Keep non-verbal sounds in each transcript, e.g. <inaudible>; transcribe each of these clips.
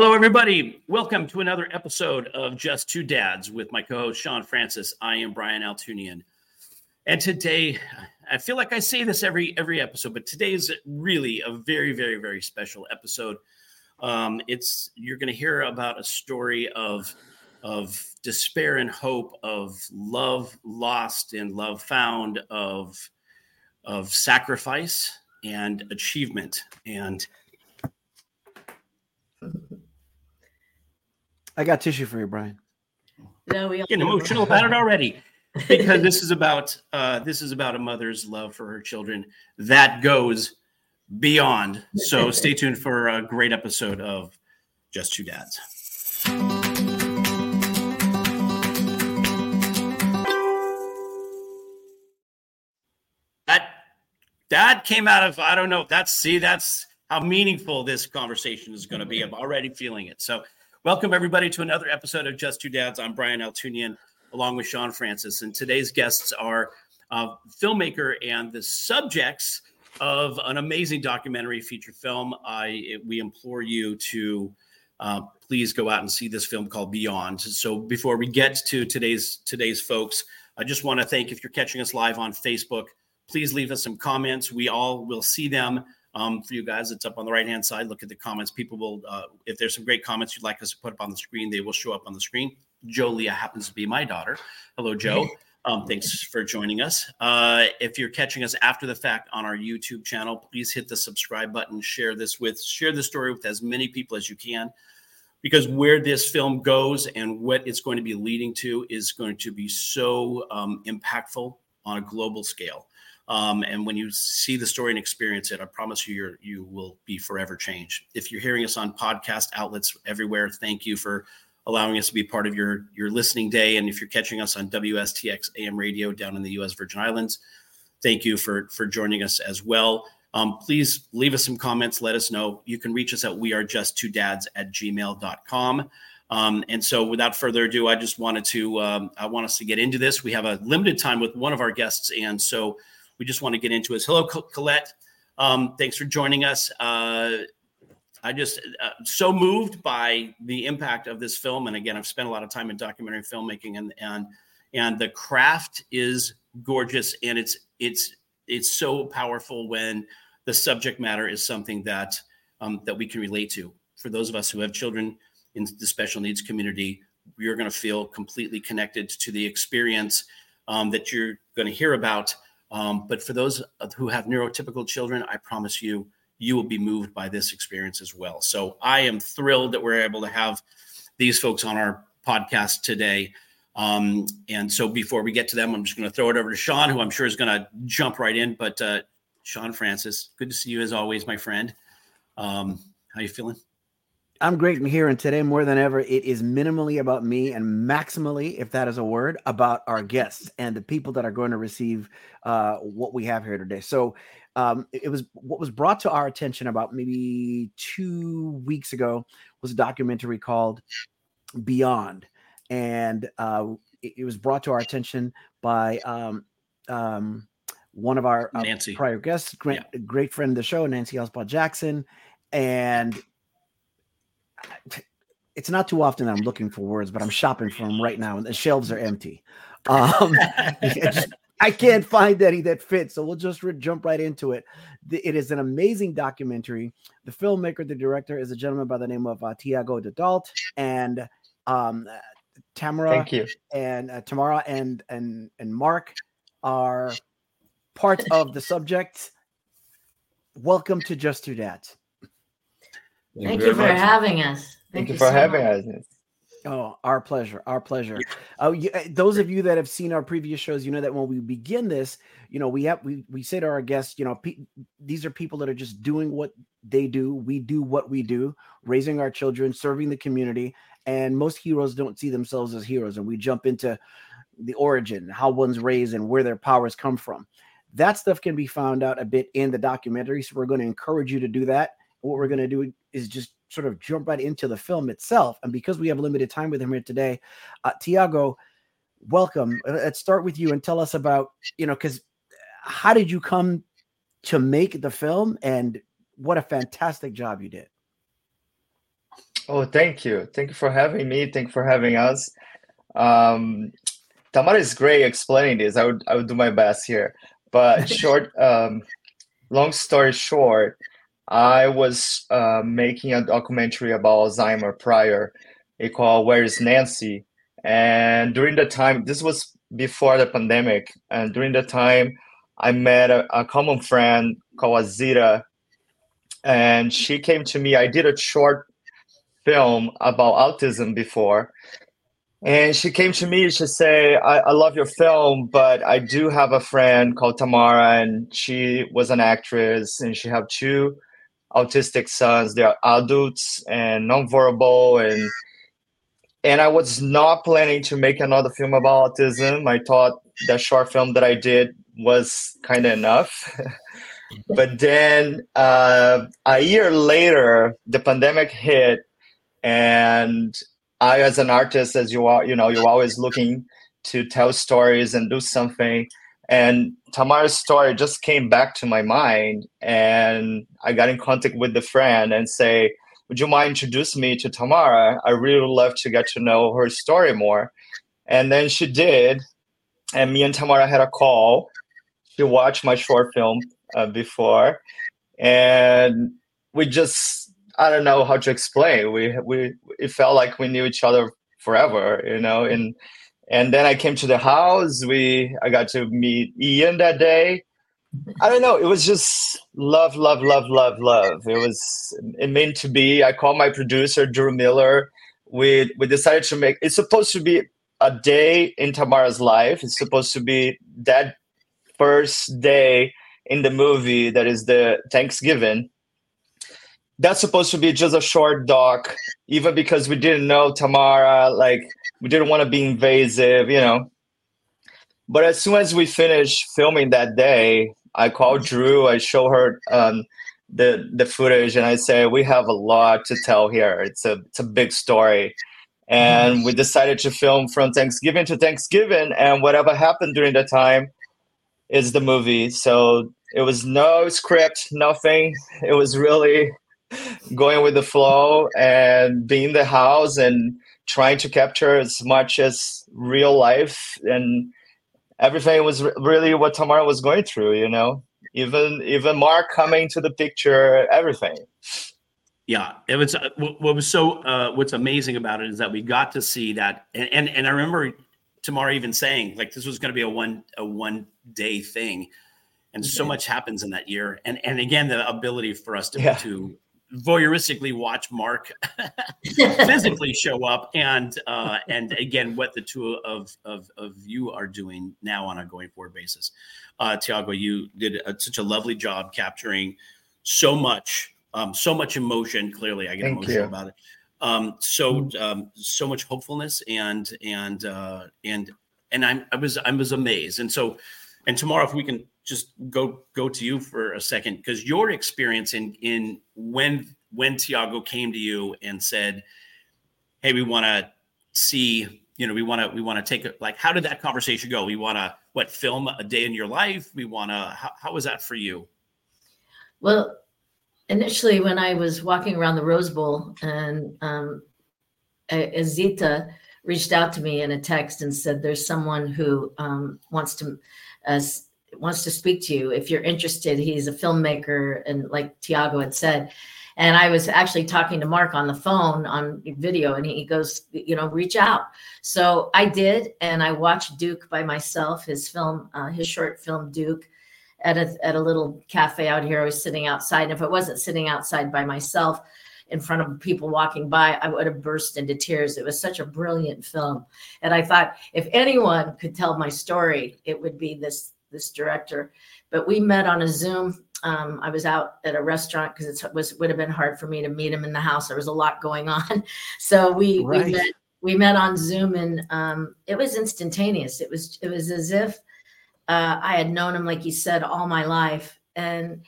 Hello, everybody. Welcome to another episode of Just Two Dads with my co host, Shawn Francis. I am Brian Altounian. And today, I feel like I say this every every episode, but today is really a very, very, very special episode. Um, it's you're going to hear about a story of of despair and hope, of love lost and love found, of of sacrifice and achievement. And I got tissue for you, Brian. No, we getting emotional about it already <laughs> because this is about uh, this is about a mother's love for her children that goes beyond. So stay <laughs> tuned for a great episode of Just Two Dads. That that came out of I don't know. That's see that's how meaningful this conversation is going to be. I'm already feeling it. So Welcome, everybody, to another episode of Just Two Dads. I'm Brian Altounian, along with Shawn Francis. And today's guests are uh, filmmaker and the subjects of an amazing documentary feature film. I We implore you to uh, please go out and see this film called Beyond. So before we get to today's today's folks, I just want to thank if you're catching us live on Facebook, please leave us some comments. We all will see them um, for you guys. It's up on the right hand side. Look at the comments. People will, uh, if there's some great comments you'd like us to put up on the screen, they will show up on the screen. Joe Leah happens to be my daughter. Hello, Joe. Um, thanks for joining us. Uh, if you're catching us after the fact on our YouTube channel, please hit the subscribe button. Share this with share the story with as many people as you can, because where this film goes and what it's going to be leading to is going to be so um, impactful on a global scale. Um, and when you see the story and experience it, I promise you, you're, you will be forever changed. If you're hearing us on podcast outlets everywhere, thank you for allowing us to be part of your your listening day. And if you're catching us on WSTX AM radio down in the U.S. Virgin Islands, thank you for for joining us as well. Um, please leave us some comments. Let us know. You can reach us at we are just two dads at gmail.com. Um, and so without further ado, I just wanted to, um, I want us to get into this. We have a limited time with one of our guests. And so we just want to get into is hello, Colette. Um, thanks for joining us. Uh, I just uh, so moved by the impact of this film, and again, I've spent a lot of time in documentary filmmaking, and and and the craft is gorgeous, and it's it's it's so powerful when the subject matter is something that um, that we can relate to. For those of us who have children in the special needs community, you're going to feel completely connected to the experience um, that you're going to hear about um, but for those who have neurotypical children, I promise you, you will be moved by this experience as well. So I am thrilled that we're able to have these folks on our podcast today. Um, and so before we get to them, I'm just going to throw it over to Shawn, who I'm sure is going to jump right in. But uh, Shawn Francis, good to see you as always, my friend. Um, how you feeling? I'm great here, and today more than ever, it is minimally about me and maximally, if that is a word, about our guests and the people that are going to receive uh, what we have here today. So, um, it was what was brought to our attention about maybe two weeks ago was a documentary called Beyond, and uh, it, it, was brought to our attention by um, um, one of our uh, Nancy. prior guests, great, yeah. great friend of the show, Nancy Osbald Jackson, and it's not too often I'm looking for words, but I'm shopping for them right now, and the shelves are empty. <laughs> Um, just, I can't find any that fits, so we'll just re- jump right into it. The, it is an amazing documentary. The filmmaker, the director, is a gentleman by the name of uh, Thiago Dadalt, and um, Tamara. Thank you. And uh, Tamara and and and Marc are part of the subject. Welcome to Just Two Dads. Thank, Thank you, for much. having us. Thank, Thank you, you, for so having much. us. Oh, our pleasure. Our pleasure. Oh, you, uh, those of you that have seen our previous shows, you know that when we begin this, you know, we have we we say to our guests, you know, pe- these are people that are just doing what they do. We do what we do, raising our children, serving the community, and most heroes don't see themselves as heroes. And we jump into the origin, how one's raised, and where their powers come from. That stuff can be found out a bit in the documentary. So we're going to encourage you to do that. What we're going to do is just sort of jump right into the film itself. And because we have limited time with him here today, uh, Thiago, welcome. Uh, let's start with you and tell us about, you know, because how did you come to make the film and what a fantastic job you did? Oh, thank you. Thank you for having me. Thank you for having us. Um, Tamara is great explaining this. I would I would do my best here. But <laughs> short, um, long story short, I was uh, making a documentary about Alzheimer prior. It called Where is Nancy? And during the time, this was before the pandemic. And during the time, I met a, a common friend called Azita. And she came to me. I did a short film about autism before. And she came to me to say, I, I, love your film, but I do have a friend called Tamara, and she was an actress, and she have two autistic sons. They are adults and nonverbal, and and I was not planning to make another film about autism. I thought that short film that I did was kind of enough. <laughs> but then uh, a year later, the pandemic hit, and I, as an artist, as you are, you know, you're always looking to tell stories and do something. And Tamara's story just came back to my mind, and I got in contact with the friend and say, "Would you mind introduce me to Tamara? I really love to get to know her story more." And then she did, and me and Tamara had a call. She watched my short film uh, before, and we just I don't know how to explain. We we it felt like we knew each other forever, you know. And and then I came to the house. We I got to meet Ian that day. I don't know. It was just love, love, love, love, love. It was it meant to be. I called my producer Drew Miller. We we decided to make. It's supposed to be a day in Tamara's life. It's supposed to be that first day in the movie that is the Thanksgiving that's supposed to be just a short doc, even because we didn't know Tamara, like we didn't want to be invasive, you know. But as soon as we finished filming that day, I called Drew, I show her um, the the footage, and I say we have a lot to tell here. It's a it's a big story. And we decided to film from Thanksgiving to Thanksgiving, and whatever happened during that time is the movie. So it was no script, nothing. It was really <laughs> going with the flow and being the house and trying to capture as much as real life and everything was really what Tamara was going through, you know. Even even Marc coming to the picture, everything. Yeah, it was uh, what was so uh, what's amazing about it is that we got to see that, and and, and I remember Tamara even saying like this was going to be a one a one day thing, and so much happens in that year, and and again the ability for us to yeah. to voyeuristically watch Marc <laughs> physically show up and uh, and again what the two of, of of you are doing now on a going forward basis. Uh, Thiago, you did a, such a lovely job capturing so much um, so much emotion. Clearly, I get Thank emotional you. about it. Um, so mm-hmm. um, so much hopefulness and and uh, and and I'm I was I was amazed. And so and Tamara if we can just go go to you for a second because your experience in in when when Thiago came to you and said, "Hey, we want to see, you know, we want to we want to take it." Like, how did that conversation go? We want to what film a day in your life? We want to. How, how was that for you? Well, initially, when I was walking around the Rose Bowl and um, Azita reached out to me in a text and said, "There's someone who um, wants to." Uh, wants to speak to you if you're interested. He's a filmmaker, and like Thiago had said. And I was actually talking to Marc on the phone on video, and he goes, you know, reach out. So I did, and I watched Duke by myself, his film, uh, his short film Duke, at a at a little cafe out here. I was sitting outside, and if I wasn't sitting outside by myself, in front of people walking by, I would have burst into tears. It was such a brilliant film. And I thought if anyone could tell my story, it would be this this director. But we met on a Zoom. Um, I was out at a restaurant because it was would have been hard for me to meet him in the house. There was a lot going on, <laughs> so we right. we met we met on Zoom, and um, it was instantaneous. It was it was as if uh, I had known him, like you said, all my life. And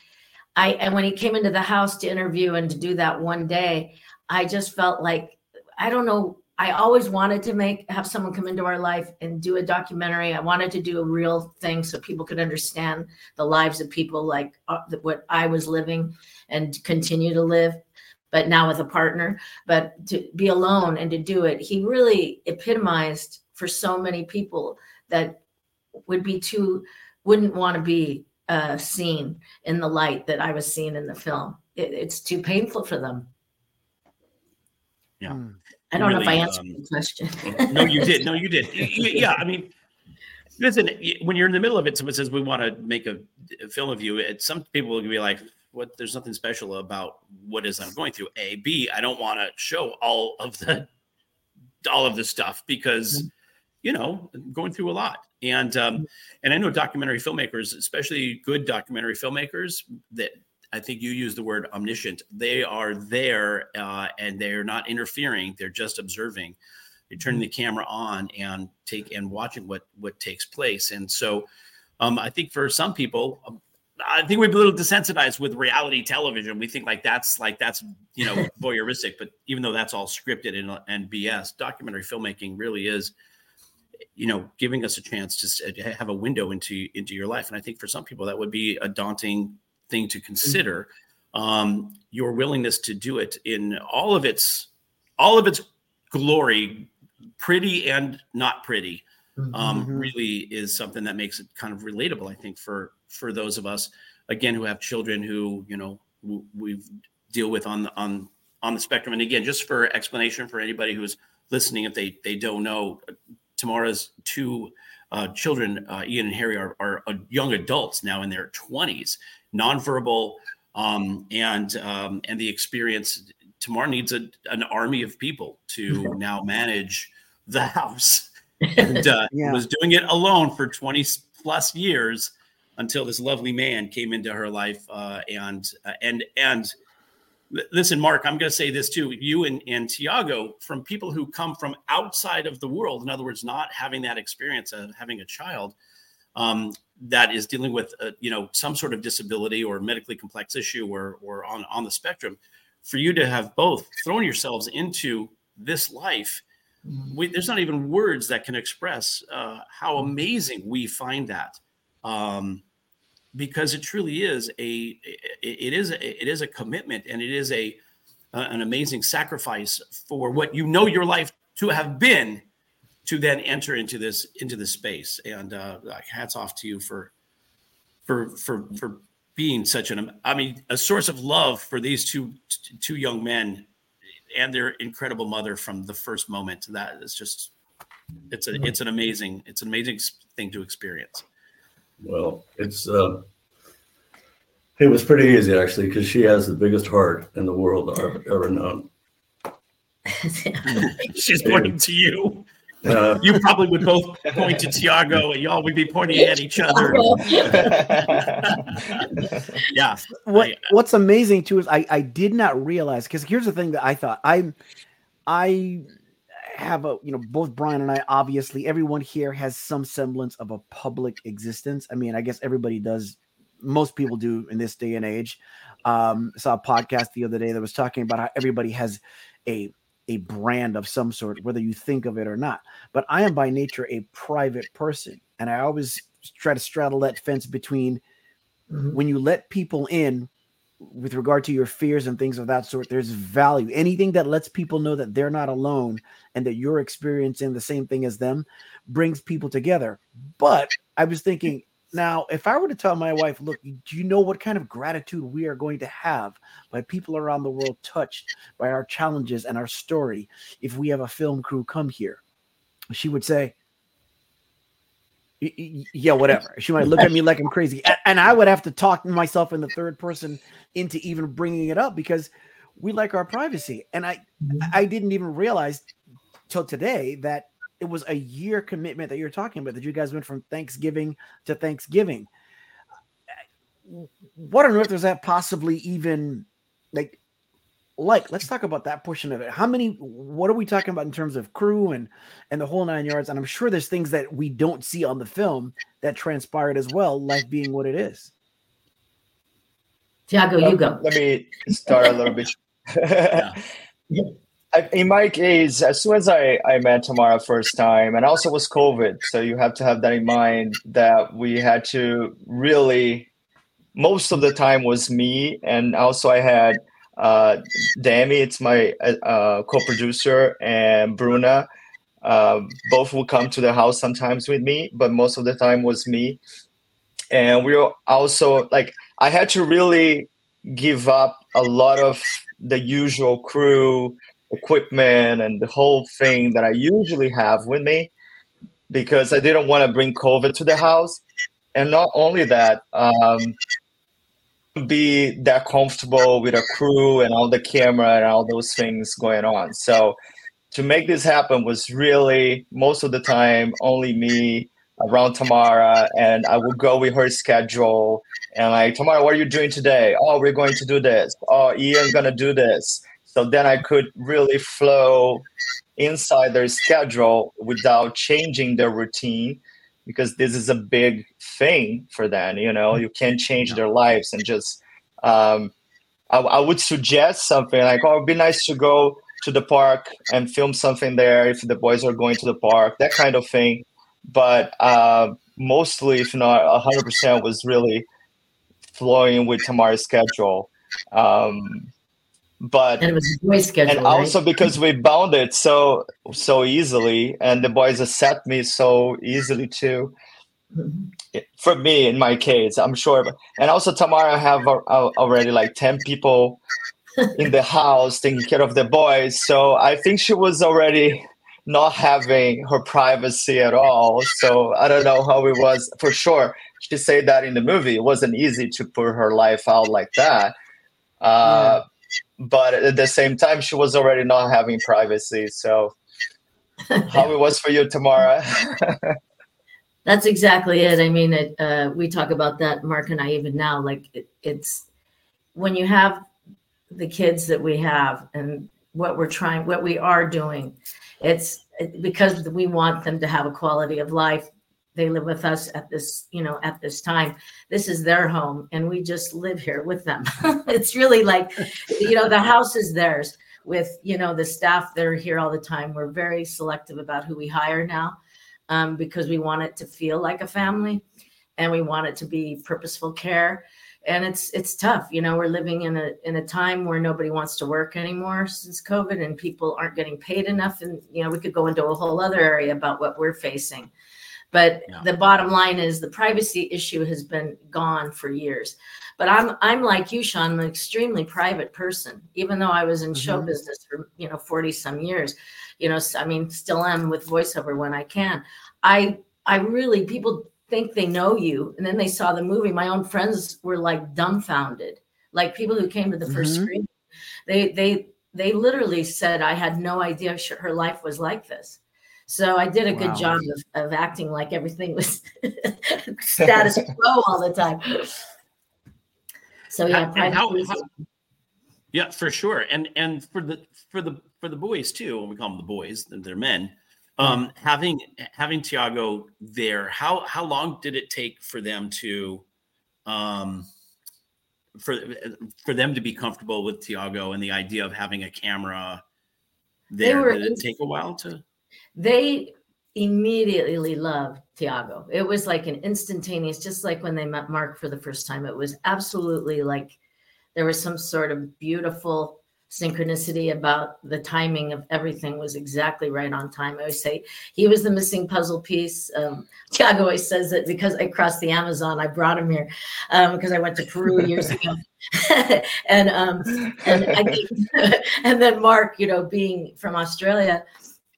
I and when he came into the house to interview and to do that one day, I just felt like I don't know I always wanted to make have someone come into our life and do a documentary. I wanted to do a real thing so people could understand the lives of people like uh, what I was living and continue to live. but now with a partner. But to be alone and to do it, he really epitomized for so many people that would be too wouldn't want to be uh, seen in the light that I was seeing in the film. It, it's too painful for them. Yeah. Mm. I don't know if I answered um, the question. <laughs> no, you did. No, you did. Yeah, I mean, listen. When you're in the middle of it, someone says we want to make a, a film of you. It, some people will be like, "What? There's nothing special about what is I'm going through." A, B. I don't want to show all of the all of the stuff because you know I'm going through a lot. And um, and I know documentary filmmakers, especially good documentary filmmakers, that I think you use the word omniscient. They are there uh, and they're not interfering. They're just observing. You're turning the camera on and take and watching what what takes place. And so, um, I think for some people, um, I think we're a little desensitized with reality television. We think like that's like that's you know <laughs> voyeuristic, but even though that's all scripted and, and BS, documentary filmmaking really is you know giving us a chance to have a window into into your life and i think for some people that would be a daunting thing to consider um your willingness to do it in all of its all of its glory pretty and not pretty um Mhm. really is something that makes it kind of relatable i think for for those of us again who have children who you know w- we deal with on the on on the spectrum. And again just for explanation for anybody who's listening if they they don't know Tamara's two uh, children, uh, Ian and Harry, are, are uh, young adults now in their 20s, nonverbal, um, and um, and the experience. Tamara needs a, an army of people to <laughs> now manage the house, <laughs> and uh, Yeah. was doing it alone for 20 plus years until this lovely man came into her life, uh, and uh, and and listen, Marc, I'm going to say this too. You and, and Thiago, from people who come from outside of the world, in other words, not having that experience of having a child um, that is dealing with, uh, you know, some sort of disability or medically complex issue or, or on, on the spectrum, for you to have both thrown yourselves into this life, we, there's not even words that can express uh, how amazing we find that. Um, because it truly is a it is a, it is a commitment and it is a uh, an amazing sacrifice for what you know your life to have been to then enter into this into this space. And uh like, hats off to you for for for for being such an i mean a source of love for these two two young men and their incredible mother from the first moment. That is just it's a it's an amazing it's an amazing thing to experience. Well, it's uh, it was pretty easy actually because she has the biggest heart in the world I've ever known. <laughs> she's pointing to you Uh, <laughs> you probably would both point to Thiago and y'all would be pointing at each other. <laughs> Yeah. what I- what's amazing too is I I did not realize because here's the thing that I thought I I have a you know both Brian and I obviously everyone here has some semblance of a public existence. I mean I guess everybody does. Most people do in this day and age. Um, saw a podcast the other day that was talking about how everybody has a a brand of some sort, whether you think of it or not. But I am by nature a private person, and I always try to straddle that fence between Mhm. when you let people in with regard to your fears and things of that sort there's value anything that lets people know that they're not alone and that you're experiencing the same thing as them brings people together but i was thinking now if i were to tell my wife look do you know what kind of gratitude we are going to have by people around the world touched by our challenges and our story if we have a film crew come here she would say "Y- y- yeah, whatever. She might look at me like I'm crazy, and I would have to talk myself in the third person into even bringing it up because we like our privacy. And I, I mm-hmm. didn't even realize till today that it was a year commitment that you're talking about. That you guys went from Thanksgiving to Thanksgiving. What on earth is that possibly even like? Like, let's talk about that portion of it. How many? What are we talking about in terms of crew and and the whole nine yards? And I'm sure there's things that we don't see on the film that transpired as well, life being what it is. Thiago, you go. Let me start a little bit. <laughs> Yeah. <laughs> I, in my case, as soon as I, I met Tamara first time, and also was COVID, so you have to have that in mind that we had to really, most of the time was me, and also I had Uh, Dami, it's my uh, co-producer, and Bruna. Uh, both will come to the house sometimes with me, but most of the time was me. And we were also like I had to really give up a lot of the usual crew equipment and the whole thing that I usually have with me because I didn't want to bring COVID to the house. And not only that, um, be that comfortable with a crew and all the camera and all those things going on. So to make this happen was really most of the time only me around Tamara and I would go with her schedule and like Tamara, what are you doing today? Oh, we're going to do this. Oh, Ian's gonna do this. So then I could really flow inside their schedule without changing their routine because this is a big thing for them. You know, you can't change their lives and just. Um, I, I would suggest something like, "Oh, it'd be nice to go to the park and film something there if the boys are going to the park, that kind of thing." But uh, mostly, if not hundred percent, was really flowing with Tamara's schedule. Um, but and it was a boy schedule, and also because we bound it so so easily, and the boys accept me so easily too. Mm-hmm. For me, in my case, I'm sure, and also Tamara have already like ten people in the house taking care of the boys, so I think she was already not having her privacy at all. So I don't know how it was for sure. She said that in the movie, it wasn't easy to put her life out like that. Uh, yeah but at the same time, she was already not having privacy. So, <laughs> how it was for you, Tamara? <laughs> That's exactly it. I mean, it, uh, we talk about that, Marc and I, even now. Like, it, it's when you have the kids that we have and what we're trying, what we are doing, it's because we want them to have a quality of life they live with us at this you know at this time. This is their home and we just live here with them. <laughs> <laughs> It's really like you know the house is theirs with you know the staff that are here all the time. We're very selective about who we hire now um, because we want it to feel like a family and we want it to be purposeful care. And it's it's tough you know we're living in a in a time where nobody wants to work anymore since covid and people aren't getting paid enough and you know we could go into a whole other area about what we're facing but yeah. the bottom line is the privacy issue has been gone for years. But I'm I'm like you, Shawn, I'm an extremely private person. Even though I was in mm-hmm. show business for you know 40 some years, you know, I mean, still am with voiceover when I can. I I really people think they know you, and then they saw the movie. My own friends were like dumbfounded, like people who came to the 1st mm-hmm. screen. They they they literally said I had no idea her life was like this. So I did a good job of, of acting like everything was <laughs> <laughs> status quo all the time. So yeah, how, how, yeah, for sure. And and for the for the for the boys too, we call them the boys, they're men. Um, having having Thiago there, how how long did it take for them to um for for them to be comfortable with Thiago and the idea of having a camera there? Were, did it take a while to they immediately loved Thiago. It was like an instantaneous, just like when they met Marc for the first time. It was absolutely like there was some sort of beautiful synchronicity about the timing of everything was exactly right on time. I always say he was the missing puzzle piece. Um, Thiago always says that because I crossed the Amazon, I brought him here um, because I went to Peru years ago. <laughs> and um, and I, <laughs> and then Marc, you know, being from Australia,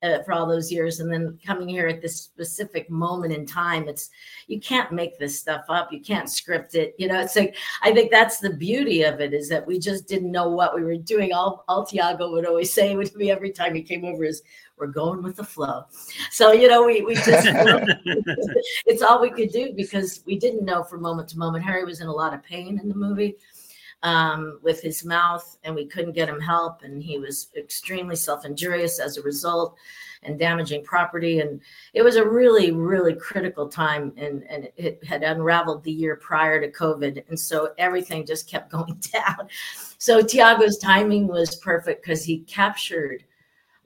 uh, for all those years and then coming here at this specific moment in time it's you can't make this stuff up you can't script it you know it's like i think that's the beauty of it is that we just didn't know what we were doing. All, all thiago would always say <laughs> to me every time he came over is we're going with the flow. So you know we, we just <laughs> it's all we could do because we didn't know from moment to moment. Harry was in a lot of pain in the movie um, with his mouth, and we couldn't get him help. And he was extremely self injurious as a result and damaging property. And it was a really, really critical time. And, and it had unraveled the year prior to COVID. And so everything just kept <laughs> going down. So Thiago's timing was perfect because he captured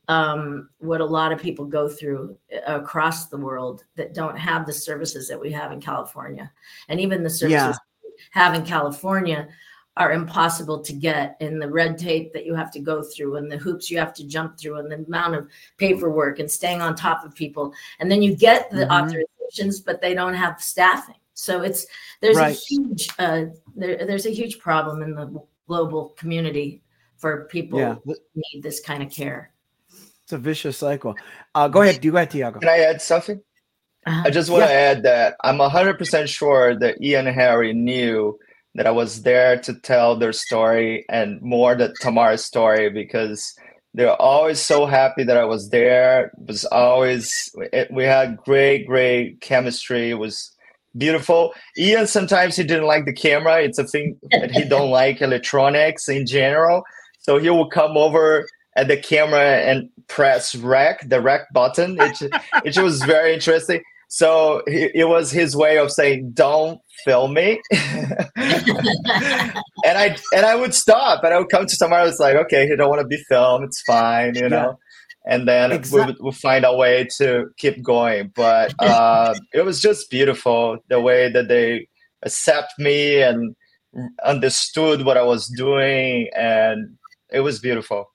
um, what a lot of people go through uh, across the world that don't have the services that we have in California. And even the services yeah. have in California are impossible to get and the red tape that you have to go through and the hoops you have to jump through and the amount of paperwork and staying on top of people and then you get the Mhm. authorizations but they don't have staffing so it's there's Right. a huge uh, there, there's a huge problem in the global community for people Yeah. who need this kind of care It's a vicious cycle. Uh, go ahead. Do go ahead, Thiago. Can I add something? Uh-huh. I just want to add that I'm 100% sure that Ian Harry knew that I was there to tell their story and more the Tamara's story because they're always so happy that I was there. It was always it, we had great, great chemistry. It was beautiful. Ian sometimes he didn't like the camera. It's a thing that he don't <laughs> like electronics in general. So he will come over at the camera and press rec, the rec button. It, it was very interesting. So it was his way of saying, "Don't film me," <laughs> <laughs> and I and I would stop, and I would come to somewhere. It's like, okay, you don't want to be filmed. It's fine, you know. And then we would we'll find a way to keep going. But <laughs> uh, it was just beautiful the way that they accept me and understood what I was doing, and it was beautiful.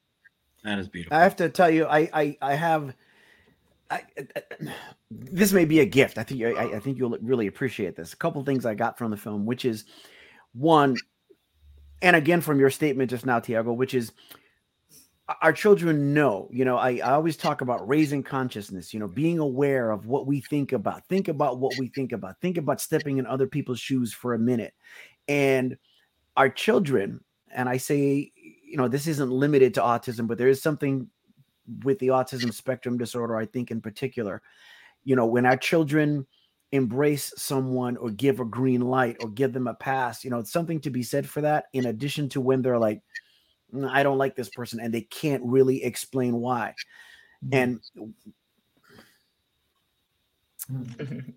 That is beautiful. I have to tell you, I I, I have. I, <clears throat> this may be a gift. I think I, I think you'll really appreciate this. A couple things I got from the film, which is one, and again from your statement just now, Thiago, which is our children know. You know, I, I always talk about raising consciousness. You know, being aware of what we think about. Think about what we think about. Think about stepping in other people's shoes for a minute, and our children. And I say, you know, this isn't limited to autism, but there is something with the autism spectrum disorder, I think in particular, you know, when our children embrace someone or give a green light or give them a pass, you know, it's something to be said for that, in addition to when they're like, "Mm, I don't like this person, and they can't really explain why. And <laughs>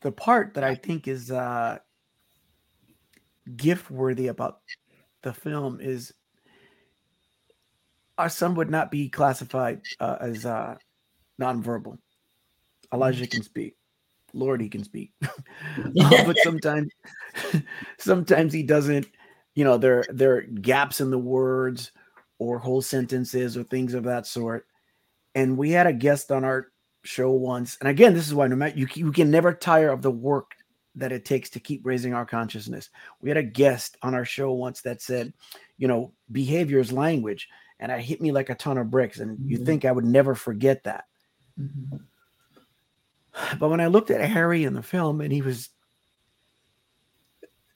the part that I think is uh gift worthy about the film is our son would not be classified uh, as uh, nonverbal. Elijah can speak. Lord, he can speak. <laughs> Uh, but sometimes, <laughs> sometimes he doesn't. You know, there there are gaps in the words or whole sentences or things of that sort. And we had a guest on our show once, and again, this is why no matter you, you can never tire of the work that it takes to keep raising our consciousness. We had a guest on our show once that said, you know, behavior is language and it hit me like a ton of bricks. And you Mhm. think I would never forget that. Mhm. <sighs> But when I looked at Harry in the film, and he was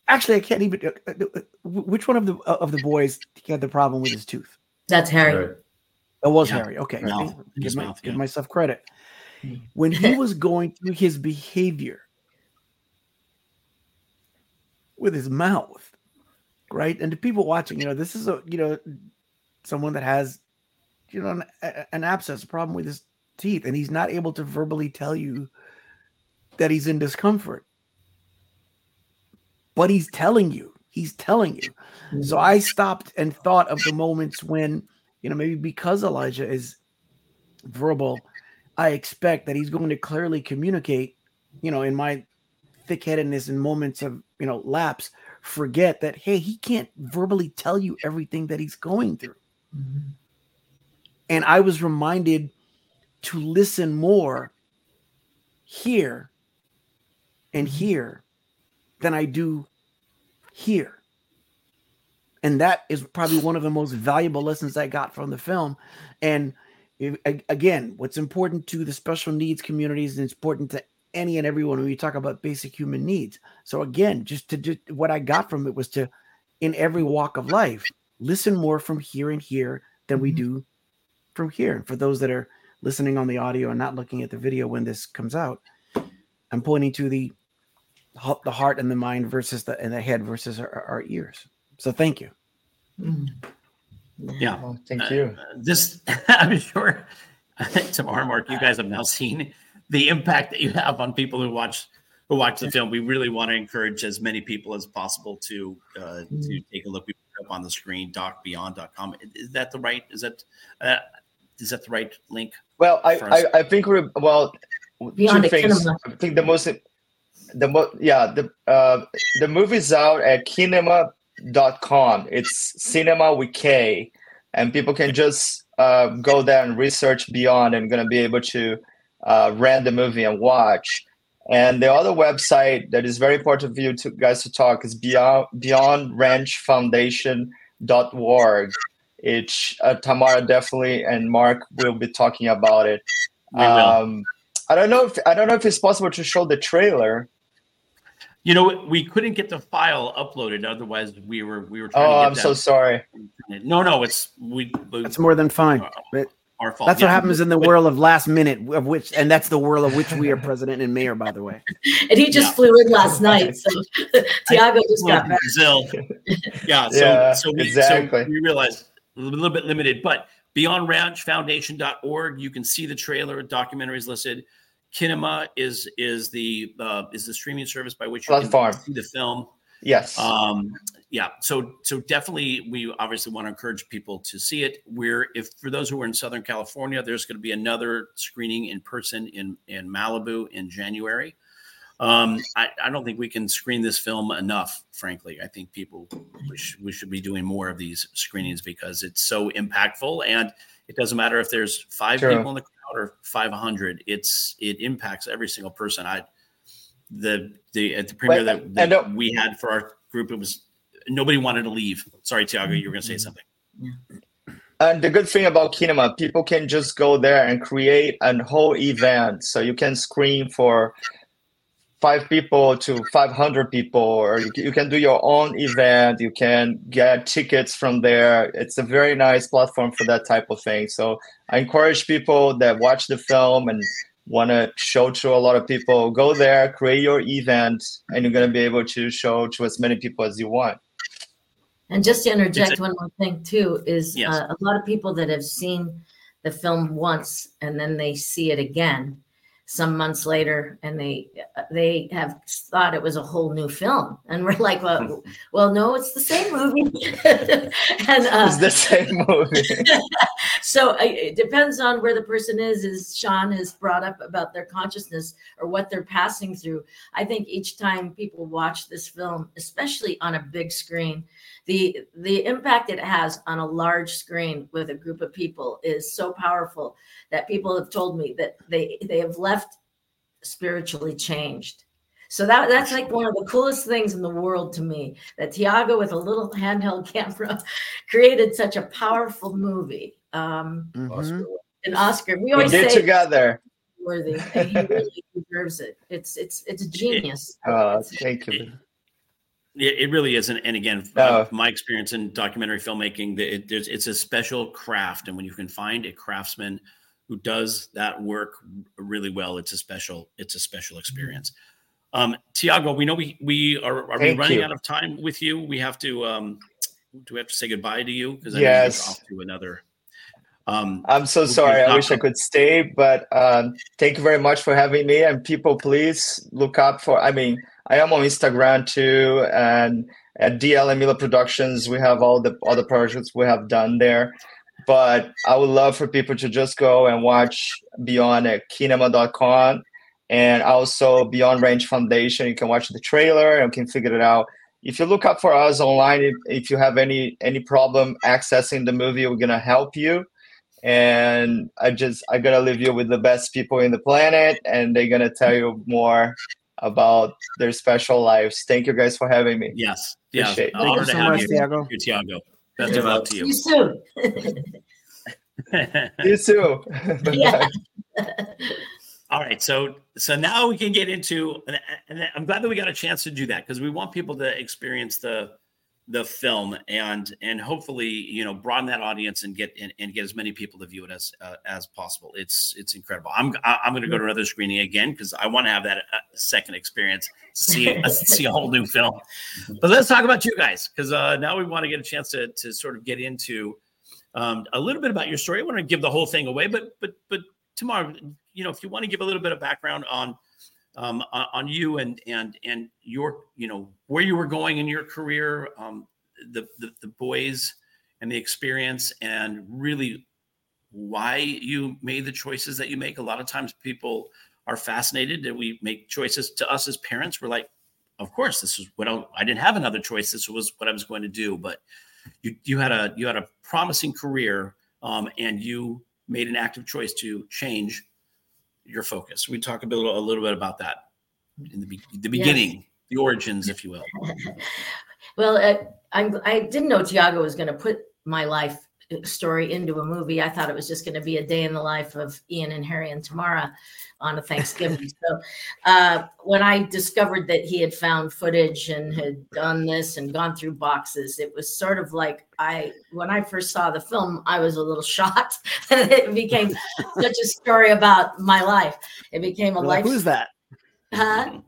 actually, I can't even. uh, uh, uh, Which one of the uh, of the boys had the problem with his tooth? That's Harry. Right. It was Yeah. Harry. Okay, Mouth. Okay. His give, my- mouth, give yeah. myself credit. When he <laughs> was going through his behavior with his mouth, right? And the people watching, you know, this is a you know someone that has you know an, an abscess, a problem with his teeth, and he's not able to verbally tell you that he's in discomfort, but he's telling you. He's telling you. So I stopped and thought of the moments when, you know, maybe because Elijah is verbal, I expect that he's going to clearly communicate, you know, in my thick headedness and moments of, you know, lapse, forget that, hey, he can't verbally tell you everything that he's going through. Mhm. And I was reminded to listen more here and here than I do here. And that is probably one of the most valuable lessons I got from the film. And again, what's important to the special needs communities and it's important to any and everyone when we talk about basic human needs. So again, just to what I got from it was to, in every walk of life, listen more from here and here than we Mhm. do from here. And for those that are listening on the audio and not looking at the video when this comes out, I'm pointing to the the heart and the mind versus the and the head versus our, our ears. So thank you. Mhm. Yeah. Oh, thank Uh, you. this <laughs> i'm sure Tamara marc you guys have now seen the impact that you have on people who watch who watch the film we really want to encourage as many people as possible to uh, to take a look we put up on the screen docbeyond.com is that the right is that uh, is that the right link Well, I. I, I think we're well. Beyond two things. cinema. I think the most the most yeah the uh, the movie's out at kinema.com. It's cinema with K, and people can just uh, go there and research Beyond, and gonna be able to uh, rent the movie and watch. And the other website that is very important for you to guys to talk is Beyond Beyond Ranch Foundation.org. It's uh, Tamara definitely and Marc will be talking about it. We will. Um, I don't know if I don't know if it's possible to show the trailer. You know, we couldn't get the file uploaded. Otherwise, we were we were trying Oh, to get I'm that. so sorry. no, no, it's we. That's more than fine. But our fault. That's Yeah. what happens in the But- world of last minute, of which, and that's the world of which we are president and mayor, by the way. And he just Yeah. flew in last night. So <laughs> <laughs> Thiago just got back. Brazil. Yeah, so Yeah, so we exactly. so we realized a little bit limited, but beyondranchfoundation.org, you can see the trailer, documentaries listed. Kinema is is the uh, is the streaming service by which you Platform. can see the film. Yes. Um, yeah, so so definitely we obviously want to encourage people to see it. We're if for those who are in Southern California, there's going to be another screening in person in in Malibu in January. Um, I, I don't think we can screen this film enough, frankly. I think people we, sh- we should be doing more of these screenings because it's so impactful and it doesn't matter if there's five True. people in the crowd or 500 it's it impacts every single person i the the at the premiere But- that, that uh, we had for our group it was nobody wanted to leave sorry thiago you were going to say mm-hmm. something And the good thing about Kinema, people can just go there and create a whole event. So you can screen for five people to 500 people, or you, you can do your own event. You can get tickets from there. It's a very nice platform for that type of thing. So I encourage people that watch the film and want to show to a lot of people, go there, create your event, and you're going to be able to show to as many people as you want. And just to interject a- one more thing too is Yes. uh, a lot of people that have seen the film once and then they see it again some months later and they they have thought it was a whole new film and we're like well <laughs> well no it's the same movie <laughs> and uh, It's the same movie. <laughs> so uh, it depends on where the person is as shawn has brought up about their consciousness or what they're passing through i think each time people watch this film especially on a big screen the the impact it has on a large screen with a group of people is so powerful that people have told me that they they have left spiritually changed so that that's like one of the coolest things in the world to me that Thiago with a little handheld camera <laughs> created such a powerful movie. Um, Mhm. Oscar. an Oscar. We We always did say together. worthy. and he really <laughs> deserves it. It's it's it's a genius. <laughs> Uh, It's- thank you. It, it really isn't and again No. my experience in documentary filmmaking it, there's, it's a special craft and when you can find a craftsman who does that work really well it's a special it's a special experience um thiago we know we we are are we running you. out of time with you we have to um do we have to say goodbye to you because i Yes. off to another um I'm so sorry. I wish I could stay, but um, thank you very much for having me. And people, please look up for. I mean, I am on Instagram too, and at DL Emila Productions, we have all the other projects we have done there. But I would love for people to just go and watch Beyond at kinema.com and also Beyond Ranch Foundation. You can watch the trailer and can figure it out. If you look up for us online, if, if you have any any problem accessing the movie, we're gonna help you and I just I'm gonna leave you with the best people in the planet, and they're gonna tell you more about their special lives. Thank you guys for having me. yes yeah Appreciate it. Thank honor you to so have much, you Thiago. you thiago best of luck to See you you soon. <laughs> You too. <laughs> Yeah. <laughs> All right, so so now we can get into, and, and I'm glad that we got a chance to do that because we want people to experience the the film and and hopefully you know broaden that audience and get and, and get as many people to view it as uh, as possible. It's it's incredible. I'm I'm going to go to another screening again because I want to have that uh, second experience, see uh, <laughs> see a whole new film. But let's talk about you guys because uh, now we want to get a chance to to sort of get into um, a little bit about your story. I want to give the whole thing away, but but but Tamara, you know, if you want to give a little bit of background on um, on, you and and and your, you know, where you were going in your career, um, the, the the boys and the experience, and really why you made the choices that you make. A lot of times, people are fascinated that we make choices to us as parents. We're like, of course, this is what I, I didn't have another choice. This was what I was going to do. But you you had a you had a promising career, um, and you made an active choice to change your focus. We talk a, bit, a little bit about that in the, be- the beginning, yes. the origins, if you will. <laughs> well, uh, I'm, I didn't know Thiago was going to put my life story into a movie. I thought it was just going to be a day in the life of Ian and Harry and Tamara on a Thanksgiving. <laughs> so uh, when I discovered that he had found footage and had done this and gone through boxes, it was sort of like I when I first saw the film, I was a little <laughs> shocked. it became such a story about my life. It became a life. Who's that? Huh?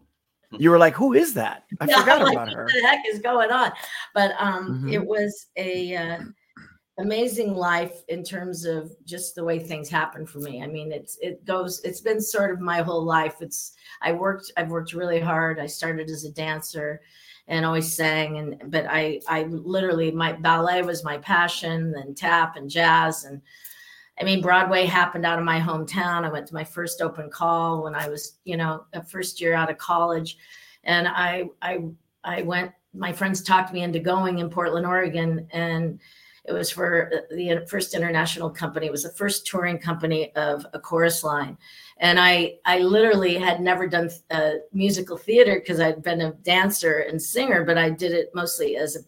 You were like, "Who is that?" I <laughs> yeah, forgot like, about her. What the heck is going on? But um, mm-hmm. it was a uh, amazing life in terms of just the way things happen for me. I mean, it's it goes. It's been sort of my whole life. It's I worked. I've worked really hard. I started as a dancer and always sang and but I I literally my ballet was my passion and tap and jazz and I mean Broadway happened out of my hometown. I went to my first open call when I was, you know, a first year out of college and I I I went my friends talked me into going in Portland, Oregon and it was for the first international company. It was the first touring company of a chorus line. And I, I literally had never done uh, musical theater because I'd been a dancer and singer, but I did it mostly as a,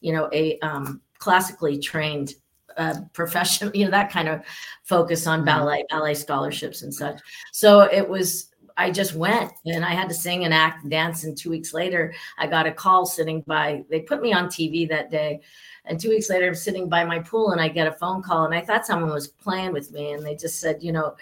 you know, a um, classically trained uh, professional, <laughs> you know, that kind of focus on mm-hmm. ballet, ballet scholarships and such. So it was I just went and I had to sing and act and dance. And two weeks later, I got a call sitting by, they put me on TV that day. And two weeks later, I'm sitting by my pool and I get a phone call. And I thought someone was playing with me. And they just said, you know,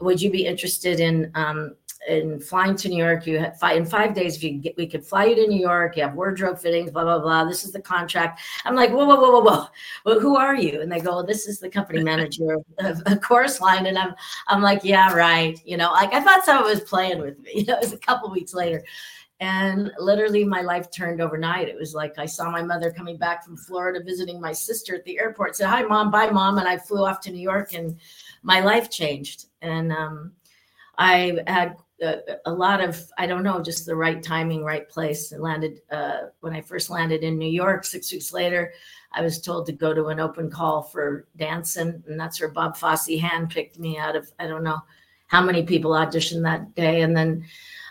would you be interested in um, in flying to New York? You have five, in five days, if you get, we could fly you to New York. You have wardrobe fittings, blah blah blah. This is the contract. I'm like, whoa whoa whoa whoa whoa. Well, who are you? And they go, well, this is the company manager of, a Chorus Line. And I'm I'm like, yeah, right. You know, like I thought someone was playing with me. You <laughs> know, it was a couple weeks later. And literally, my life turned overnight. It was like I saw my mother coming back from Florida visiting my sister at the airport. Said, "Hi, mom. Bye, mom." And I flew off to New York, and my life changed. And um, I had a, a, lot of I don't know, just the right timing, right place. And landed uh, when I first landed in New York. Six weeks later, I was told to go to an open call for dancing, and that's where Bob Fosse handpicked me out of I don't know how many people auditioned that day. And then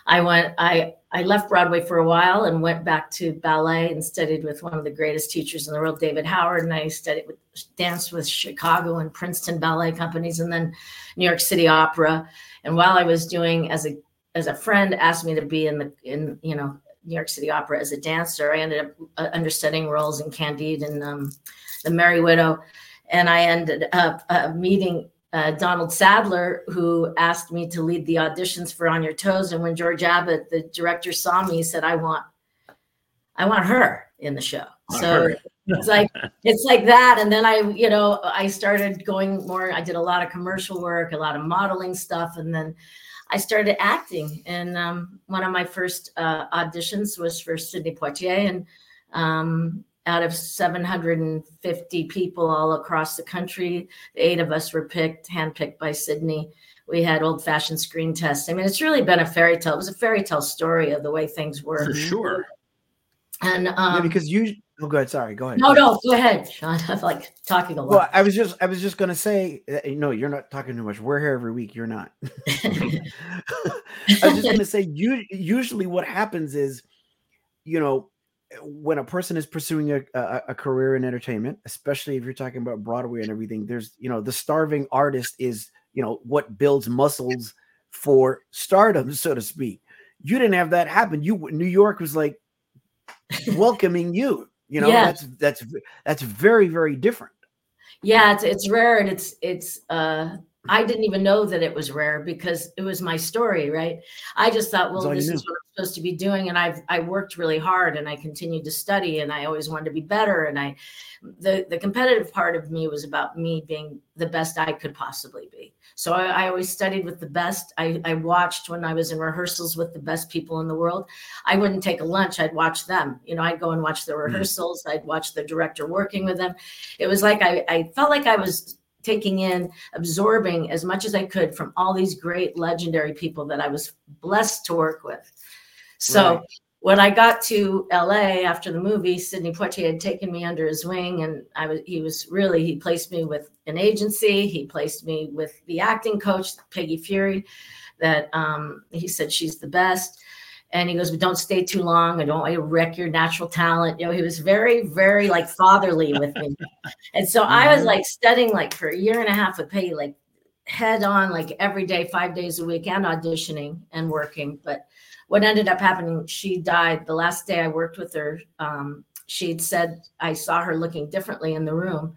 I went. I I left Broadway for a while and went back to ballet and studied with one of the greatest teachers in the world, David Howard. And I studied with, danced with Chicago and Princeton ballet companies, and then New York City Opera. And while I was doing as a as a friend asked me to be in the in you know New York City Opera as a dancer, I ended up uh, understudying roles in Candide and um, The Merry Widow, and I ended up uh, meeting uh, Donald Saddler, who asked me to lead the auditions for On Your Toes. And when George Abbott, the director, saw me, he said, "I want, I want her in the show." So it's like <laughs> it's like that. And then I, you know, I started going more. I did a lot of commercial work, a lot of modeling stuff, and then I started acting. And um, one of my first uh, auditions was for Sidney Poitier, and um, out of 750 people all across the country. Eight of us were picked, handpicked by Sidney. We had old fashioned screen tests. I mean, it's really been a fairy tale. It was a fairy tale story of the way things were. For sure. And um, yeah, because you, oh, go ahead. Sorry, go ahead. No, no, go ahead, Shawn. <laughs> I'm like talking a lot. Well, I was just, I was just going to say, uh, no, you're not talking too much. We're here every week. You're not. <laughs> <laughs> I was just going to say, you, usually what happens is, you know, when a person is pursuing a, a, a, career in entertainment, especially if you're talking about Broadway and everything, there's you know the starving artist is you know what builds muscles for stardom, so to speak. You didn't have that happen. You New York was like welcoming you. You know yeah. that's that's that's very very different. Yeah, it's it's rare and it's it's uh I didn't even know that it was rare because it was my story, right? I just thought, well, this is what supposed to be doing, and I've I worked really hard and I continued to study, and I always wanted to be better, and I, the the competitive part of me was about me being the best I could possibly be. So I, I always studied with the best. I, I watched when I was in rehearsals with the best people in the world. I wouldn't take a lunch; I'd watch them. You know, I'd go and watch the mm. rehearsals. I'd watch the director working with them. It was like I I felt like I was taking in, absorbing as much as I could from all these great legendary people that I was blessed to work with. So right. when I got to LA after the movie, Sidney Poitier had taken me under his wing, and I was he was really he placed me with an agency. He placed me with the acting coach Peggy Feury, that um, he said she's the best and he goes, but don't stay too long. I don't want you to wreck your natural talent. You know, he was very, very like fatherly with me. <laughs> And so. I was mm-hmm. like studying like for a year and a half with Peggy, like head on, like every day, five days a week, and auditioning and working. But what ended up happening, she died the last day I worked with her. Um, she'd said I saw her looking differently in the room.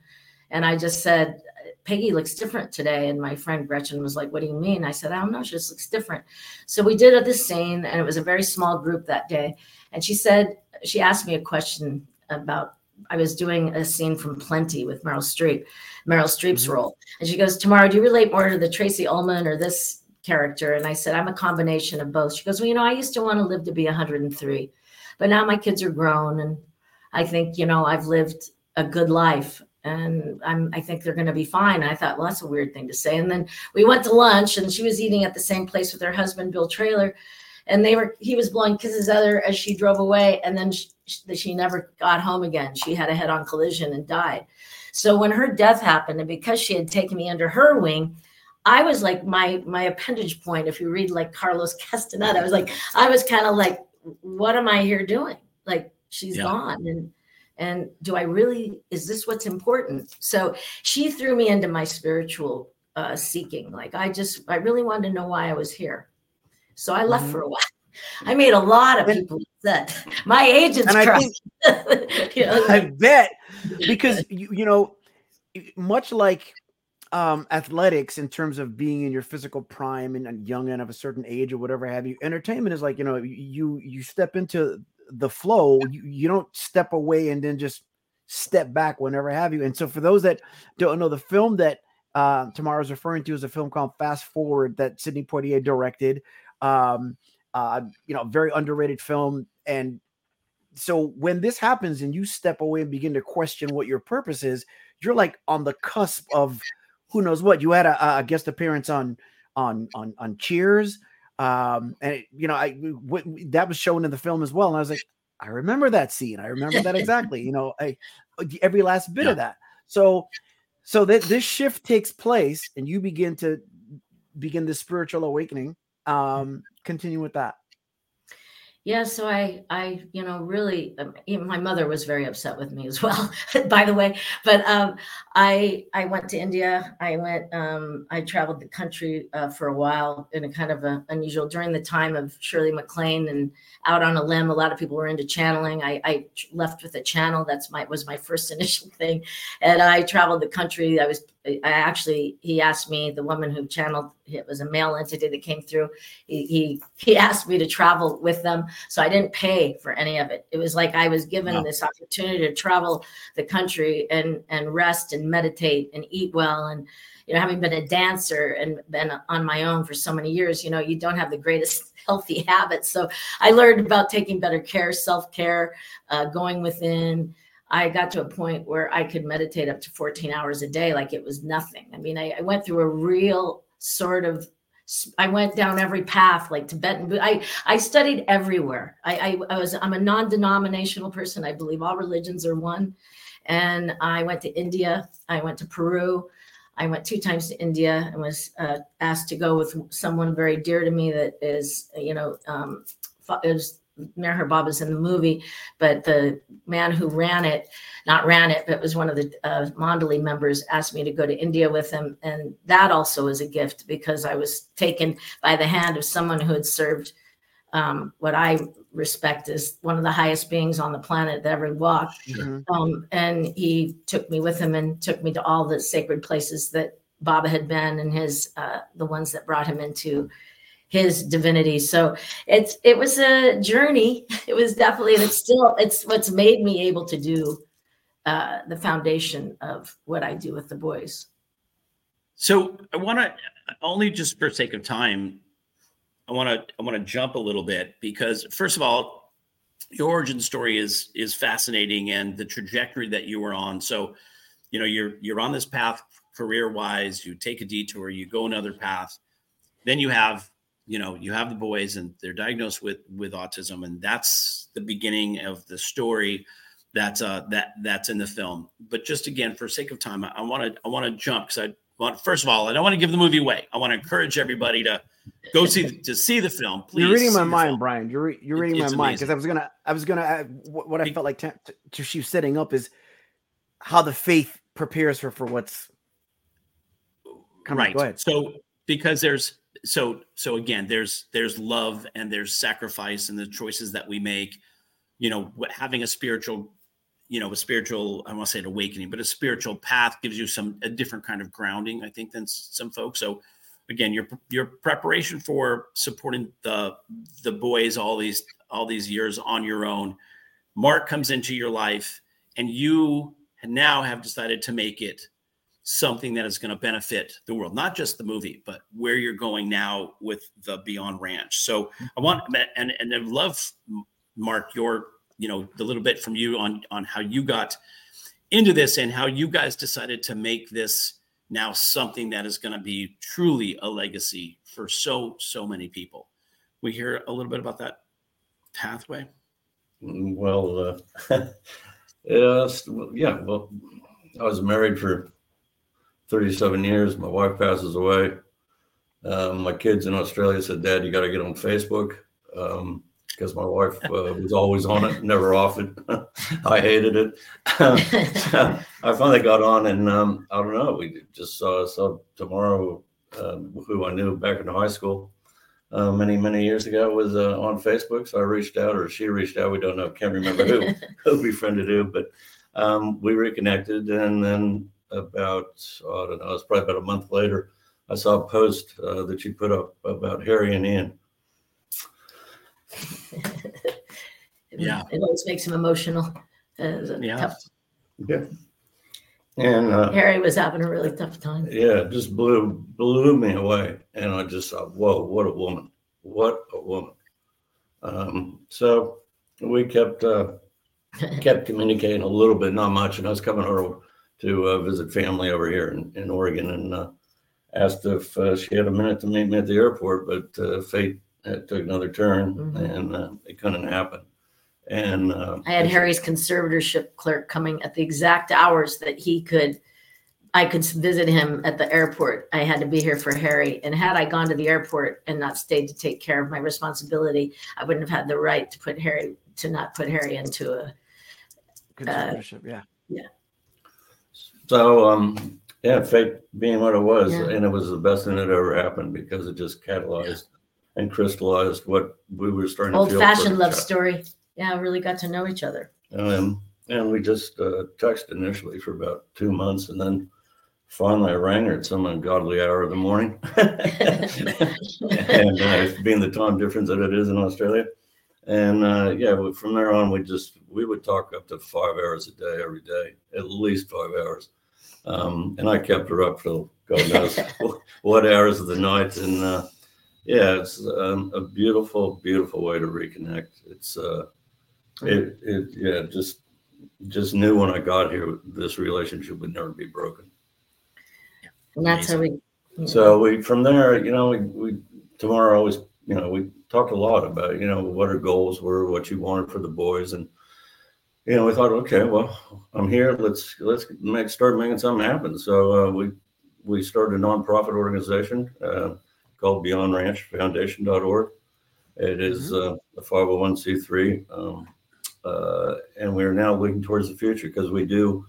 And I just said, Peggy looks different today. And my friend Gretchen was like, What do you mean? I said, I don't know. She just looks different. So we did this scene, and it was a very small group that day. And she said, She asked me a question about, I was doing a scene from Plenty with Meryl Streep, Meryl Streep's mm-hmm. role. And she goes, Tamara, do you relate more to the Tracey Ullman or this character? And I said, I'm a combination of both. She goes, Well, you know, I used to want to live to be 103, but now my kids are grown. And I think, you know, I've lived a good life and I'm, I think they're going to be fine. I thought, well, that's a weird thing to say. And then we went to lunch, and she was eating at the same place with her husband, Bill Traylor. and they were. He was blowing kisses at her as she drove away, and then she, she never got home again. She had a head-on collision and died. So when her death happened, and because she had taken me under her wing, I was like my my assemblage point. If you read like Carlos Castaneda, I was like, I was kind of like, what am I here doing? Like she's yeah. gone, and and do i really is this what's important so she threw me into my spiritual uh, seeking like i just i really wanted to know why i was here so i left mm-hmm. for a while i made a lot of people upset my agents and I, think, <laughs> you know, I bet because you, you know much like um, athletics in terms of being in your physical prime and young and of a certain age or whatever have you entertainment is like you know you you step into the flow. You, you don't step away and then just step back whenever have you. And so for those that don't know, the film that uh, Tamara's referring to is a film called Fast Forward that Sidney Poitier directed. Um, uh, you know, very underrated film. And so when this happens and you step away and begin to question what your purpose is, you're like on the cusp of who knows what. You had a, a guest appearance on on on on Cheers. Um, and it, you know, I w- that was shown in the film as well, and I was like, I remember that scene. I remember that <laughs> exactly. You know, I every last bit yeah. of that. So, so that this shift takes place, and you begin to begin the spiritual awakening. Um, continue with that yeah so i i you know really um, my mother was very upset with me as <laughs> well by the way. But um, i i went to india. I went um, i traveled the country uh, for a while in a kind of a unusual during the time of shirley maclaine and out on a limb a lot of people were into channeling. I, I left with a channel. That's my was my first <laughs> initial thing. And i traveled the country. I was I actually he asked me the woman who channeled it was a male entity that came through he, he he asked me to travel with them so i didn't pay for any of it. It was like i was given this opportunity to travel the country and and rest and meditate and eat well and you know having been a dancer and been on my own for so many years you know you don't have the greatest <laughs> healthy habits. So i learned about taking better care self-care uh, going within I got to a point where I could meditate up to 14 hours a day like it was nothing. I mean, I, I went through a real sort of I went down every path like Tibetan. I I studied everywhere. I, I, I was I'm a non-denominational person. I believe all religions are one. And I went to India. I went to Peru. I went two times to India and was uh, asked to go with someone very dear to me that is, you know, um, is Meher Baba's in the movie, but the man who ran it, not ran it, but was one of the uh, Mandali members, asked me to go to India with him. And that also was a gift because I was taken by the hand of someone who had served um, what I respect as one of the highest beings on the planet that ever walked. Mm-hmm. Um, and he took me with him and took me to all the sacred places that Baba had been and his, uh, the ones that brought him into his divinity. So it's it was a journey. <laughs> It was definitely, and it's still it's what's made me able to do uh, the foundation of what I do with the boys. So I want to only just for sake of time, I want to I want to jump a little bit because first of all, your origin story is is fascinating and the trajectory that you were on. So, you know, you're you're on this path career wise, you take a detour, you go another path. Then you have, you know, you have the boys and they're diagnosed with with autism, and that's the beginning of the story that's uh that that's in the film. But just again, for sake of time, I want to I want to jump because I want first of all, I don't want to give the movie away. I want to encourage everybody to go see to see the film. Please, you're reading my mind, film. Brian. You're re- you're reading my mind because I was gonna I was gonna uh, what, what I felt like to, to, she setting up is how the faith prepares her for what's coming. Right. Go ahead. So because there's so so again there's there's love and there's sacrifice and the choices that we make. You know, having a spiritual you know a spiritual i want to say an awakening but a spiritual path gives you some a different kind of grounding i think than some folks so again your your preparation for supporting the the boys all these all these years on your own Marc comes into your life and you now have decided to make it something that is going to benefit the world not just the movie but where you're going now with the beyond ranch. So i want and and i love Marc your you know the little bit from you on on how you got into this and how you guys decided to make this now something that is going to be truly a legacy for so so many people. We hear a little bit about that pathway? Mm, well uh, <laughs> yeah well i was married for 37 years my wife passes away um, my kids in australia said dad you got to get on facebook um, because my wife uh, was always on it, never off it. <laughs> I hated it. <laughs> I finally got on, and um, I don't know. We just saw saw Tamara, um, who I knew back in high school uh, many many years ago was uh, on Facebook. So I reached out, or she reached out. We don't know. Can't remember who <laughs> who befriended who, but um, we reconnected, and then about oh, I don't know. It's probably about a month later. I saw a post uh, that you put up about Harry and Ian <laughs> yeah, it always makes him emotional. yeah. Tough. Yeah. And uh, Harry was having a really tough time. Yeah, just blew blew me away, and I just thought, "Whoa, what a woman! What a woman!" Um, so we kept uh, <laughs> kept communicating a little bit, not much, and I was coming over to uh, visit family over here in, in Oregon, and uh, asked if uh, she had a minute to meet me at the airport, but uh, fate it took another turn mm-hmm. and uh, it couldn't happen. And uh, I had Harry's conservatorship clerk coming at the exact hours that he could. I could visit him at the airport. I had to be here for Harry. And had I gone to the airport and not stayed to take care of my responsibility, I wouldn't have had the right to put Harry to not put Harry into a conservatorship. Uh, yeah. Yeah. So um yeah, fate being what it was, yeah. and it was the best thing that ever happened because it just catalyzed and crystallized what we were starting Old fashioned love story. Yeah, really got to know each other. Um, and we just uh, texted initially for about two months, and then finally I rang her at some ungodly hour of the morning. <laughs> and uh, being the time difference that it is in Australia. And uh, yeah, from there on, we just we would talk up to five hours a day every day, at least five hours. Um, and I kept her up till God knows <laughs> what hours of the night. And uh, yeah, it's um, a beautiful, beautiful way to reconnect. It's uh, it it yeah, just just knew when I got here this relationship would never be broken. And that's how we. So we from there, you know, we, we Tamara always, you know, we talked a lot about, you know, what our goals were, what you wanted for the boys, and you know, we thought, okay, well, I'm here. Let's let's make start making something happen. So uh, we we started a nonprofit organization. Uh, called BeyondRanchFoundation.org. It is mm-hmm. uh, a 501c3, um, uh, and we're now looking towards the future because we do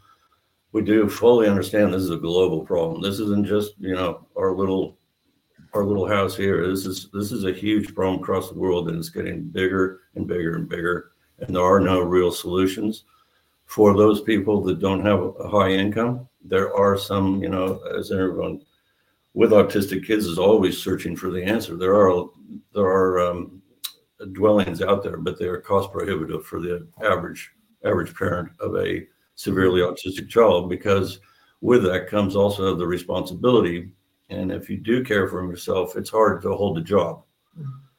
we do fully understand this is a global problem. This isn't just you know our little our little house here. This is this is a huge problem across the world, and it's getting bigger and bigger and bigger. And there are no real solutions for those people that don't have a high income. There are some, you know, as everyone with autistic kids is always searching for the answer. There are there are um, dwellings out there, but they are cost prohibitive for the average average parent of a severely autistic child because with that comes also the responsibility. And if you do care for yourself, it's hard to hold a job.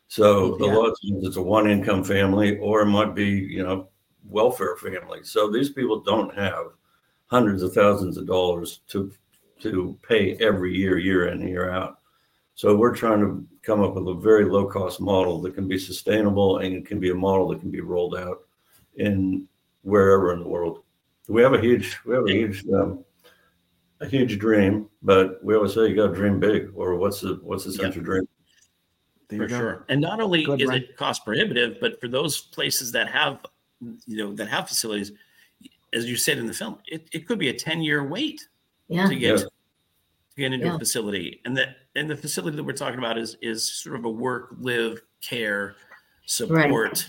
So yeah. a lot of times it's a one income family, or it might be you know welfare family. So these people don't have hundreds of thousands of dollars to to pay every year, year in, year out. So we're trying to come up with a very low cost model that can be sustainable and it can be a model that can be rolled out in wherever in the world. We have a huge, we have a huge, um, a huge dream, but we always say you got to dream big. Or what's the what's the central Yeah. dream? There for sure. And not only Go ahead, is Brian. it cost prohibitive, but for those places that have, you know, that have facilities, as you said in the film, it, it could be a 10 year wait Yeah. to get Yeah. to get into Yeah. a facility. And that and the facility that we're talking about is is sort of a work, live, care, support,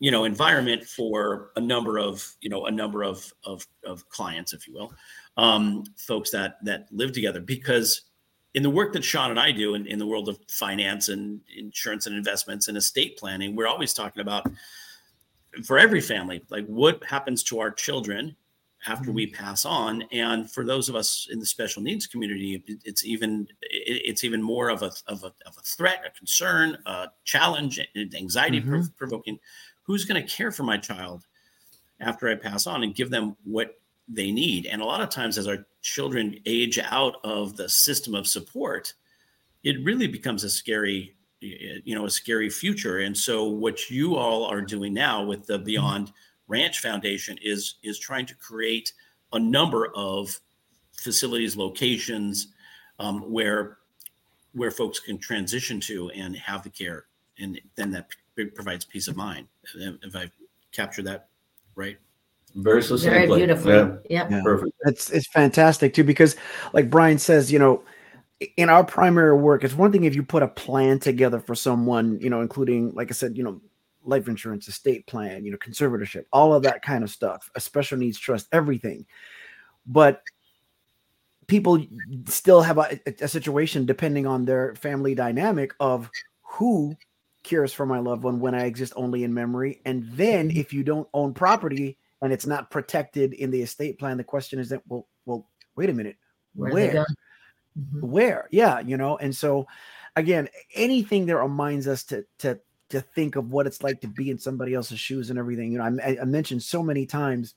you know, environment for a number of, you know, a number of of, of clients, if you will, um, folks that that live together. Because in the work that Shawn and I do in, in the world of finance and insurance and investments and estate planning, we're always talking about for every family, like what happens to our children after we pass on. And for those of us in the special needs community it's even it's even more of a of a, of a threat a concern a challenge anxiety Mhm. provoking. Who's going to care for my child after i pass on and give them what they need? And a lot of times as our children age out of the system of support it really becomes a scary you know a scary future. And so what you all are doing now with the beyond ranch foundation is is trying to create a number of facilities locations um, where where folks can transition to and have the care and then that p- provides peace of mind if i capture that right Very Very succinctly. beautiful. Yeah, Yeah. Yeah. perfect. it's it's fantastic too because like brian says you know in our primary work it's one thing if you put a plan together for someone you know including like i said you know life insurance estate plan you know conservatorship all of that kind of stuff a special needs trust everything but people still have a, a situation depending on their family dynamic of who cares for my loved one when i exist only in memory and then if you don't own property and it's not protected in the estate plan the question is that well well wait a minute Where, where. Mhm. where yeah you know and so again anything that reminds us to to to think of what it's like to be in somebody else's shoes and everything you know i, I mentioned so many times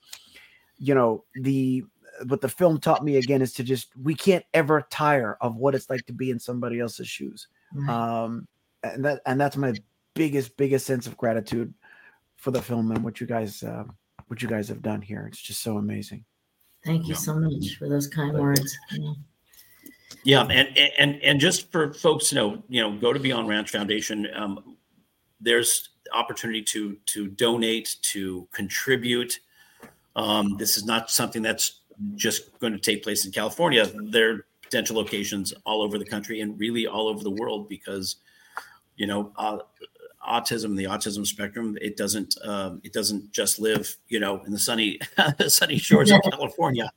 you know the what the film taught me again is to just we can't ever tire of what it's like to be in somebody else's shoes Right. um and that and that's my biggest biggest sense of gratitude for the film and what you guys uh, what you guys have done here it's just so amazing Thank you Yeah. so much for those kind words. Yeah. Yeah, and and and just for folks to know, you know, go to Beyond Ranch Foundation. Um, there's opportunity to to donate, to contribute. Um, this is not something that's just going to take place in California. There are potential locations all over the country and really all over the world because, you know, uh, autism, the autism spectrum, it doesn't um, it doesn't just live, you know, in the sunny <laughs> sunny shores of California.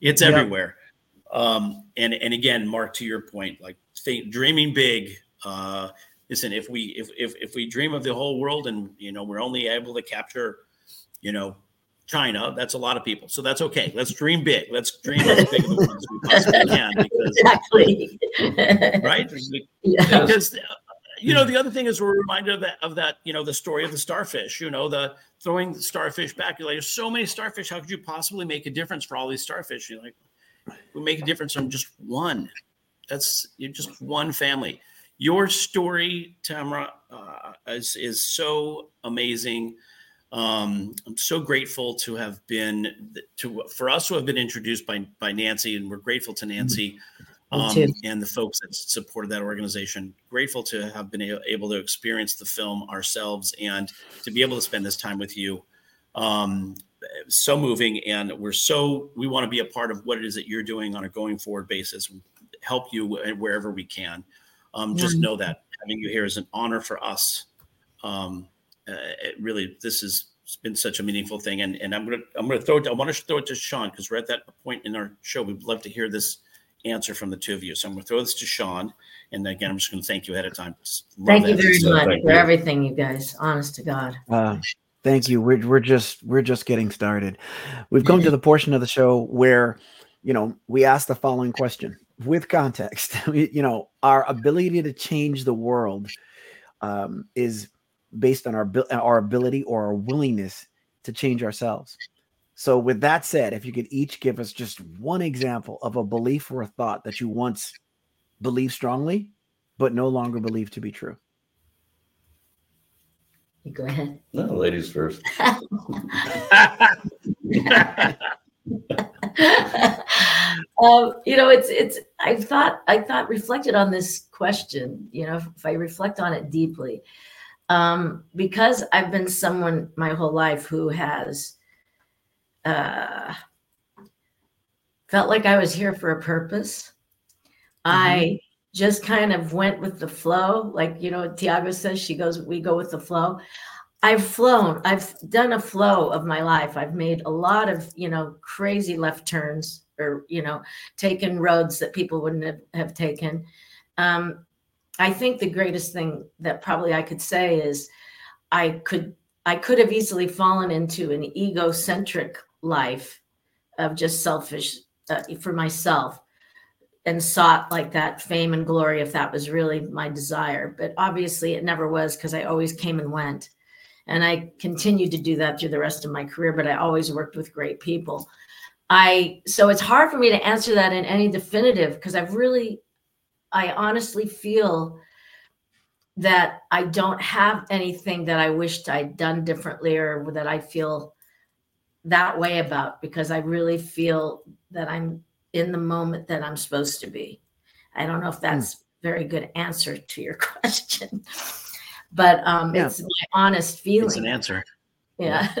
It's Yeah. everywhere um and and again Marc to your point like think, dreaming big uh listen if we if, if if we dream of the whole world and you know we're only able to capture you know china that's a lot of people so that's okay let's dream big let's dream as big of the world as we possibly can because <laughs> Exactly. right <laughs> Yeah. because uh, you know the other thing is we're reminded of that of that you know the story of the starfish you know the throwing the starfish back. You're like there's so many starfish. How could you possibly make a difference for all these starfish? You're like we make a difference from just one. That's you're just one family. Your story tamara uh, is is so amazing. Um, i'm so grateful to have been to for us to have been introduced by by nancy and we're grateful to nancy Me um, and the folks that supported that organization. Grateful to have been able to experience the film ourselves and to be able to spend this time with you. Um, so moving, and we're so we want to be a part of what it is that you're doing on a going forward basis. Help you wherever we can. Um, just Yeah. know that having you here is an honor for us. Um, uh, really, this has been such a meaningful thing, and and I'm gonna I'm gonna throw it. I want to throw it to Shawn because we're at that point in our show. We'd love to hear this answer from the two of you. So I'm going to throw this to Shawn. And again, I'm just going to thank you ahead of time. Thank you very So much thank for you. everything, you guys. Honest to God. Uh, thank you. We're we're just we're just getting started. We've come to the portion of the show where, you know, we ask the following question with context. <laughs> You know, our ability to change the world um, is based on our abil- our ability or our willingness to change ourselves. So, with that said, if you could each give us just one example of a belief or a thought that you once believed strongly, but no longer believe to be true. You go ahead. No, ladies first. <laughs> um, you know, it's it's. I thought I thought reflected on this question. You know, if, if I reflect on it deeply, um, because I've been someone my whole life who has uh, felt like I was here for a purpose. I just kind of went with the flow. Like, you know, Thiago says, she goes, we go with the flow. I've flown, I've done a flow of my life. I've made a lot of, you know, crazy left turns or, you know, taken roads that people wouldn't have, have taken. Um, I think the greatest thing that probably I could say is I could I could have easily fallen into an egocentric life of just selfish uh, for myself and sought like that fame and glory if that was really my desire. But obviously, it never was because I always came and went. And I continued to do that through the rest of my career, but I always worked with great people. I so it's hard for me to answer that in any definitive because I've really, I honestly feel that I don't have anything that I wished I'd done differently or that I feel that way about because I really feel that I'm in the moment that I'm supposed to be. I don't know if that's mm. very good answer to your <laughs> question, but um, yeah. it's my honest feeling. It's an answer. Yeah.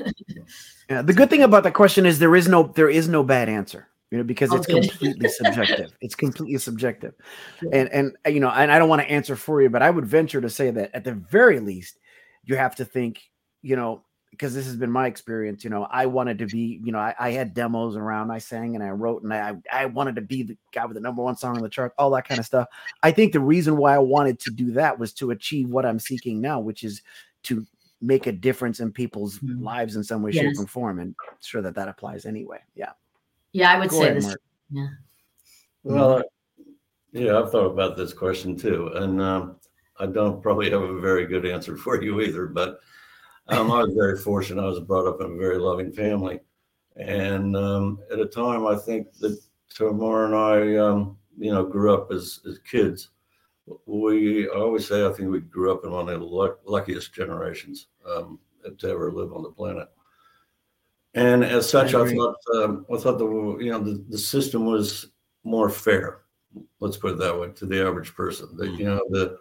yeah. The good thing about the question is there is no there is no bad answer. You know, because it's okay. completely subjective. It's completely subjective, <laughs> and and you know, and I don't want to answer for you, but I would venture to say that at the very least, you have to think, you know, because this has been my experience. You know, I wanted to be, you know, I, I, had demos around, I sang and I wrote, and I I wanted to be the guy with the number one song on the chart, all that kind of stuff. I think the reason why I wanted to do that was to achieve what I'm seeking now, which is to make a difference in people's mm-hmm. lives in some way, yes. shape, and form. And sure that that applies anyway. Yeah. Yeah, I would Go say ahead, this. Marc. Yeah. Well, yeah, I've thought about this question too, and um, I don't probably have a very good answer for you either, but um, I was very fortunate. I was brought up in a very loving family. And um, at a time, I think that Tamar and I, um, you know, grew up as, as kids. We I always say I think we grew up in one of the luckiest generations um, to ever live on the planet. And as such, I, I thought um, I thought the you know the, the system was more fair. Let's put it that way to the average person. That you know the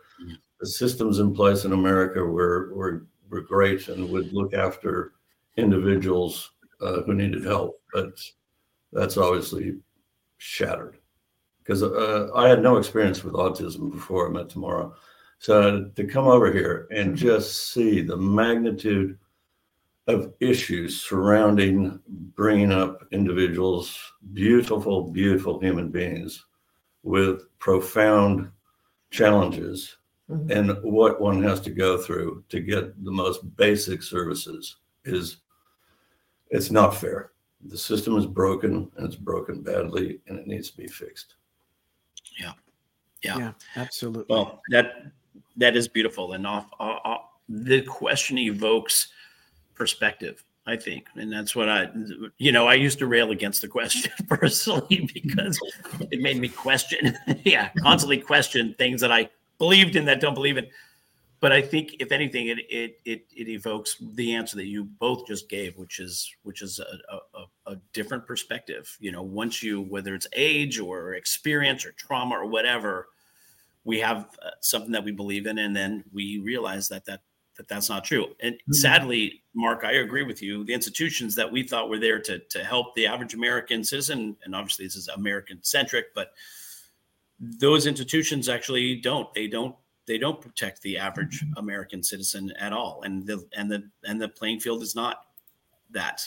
the systems in place in America were were were great and would look after individuals uh, who needed help. But that's obviously shattered because uh, I had no experience with autism before I met Tamara. So to come over here and just see the magnitude of issues surrounding bringing up individuals, beautiful, beautiful human beings with profound challenges mm-hmm. and what one has to go through to get the most basic services is it's not fair. The system is broken and it's broken badly and it needs to be fixed. Yeah. Yeah. Yeah, absolutely. Well, that that is beautiful and off, off, off the question evokes perspective I think. And that's what I, you know, I used to rail against the question <laughs> personally because it made me question, <laughs> yeah, constantly question things that I believed in that don't believe in. But I think, if anything, it it it, it evokes the answer that you both just gave, which is which is a, a, a different perspective. You know, once you whether it's age or experience or trauma or whatever, we have uh, something that we believe in, and then we realize that that that that's not true. And mm-hmm. sadly, Marc, I agree with you. The institutions that we thought were there to to help the average American citizen, and obviously this is American centric, but those institutions actually don't. They don't. They don't protect the average mm-hmm. American citizen at all, and the and the and the playing field is not that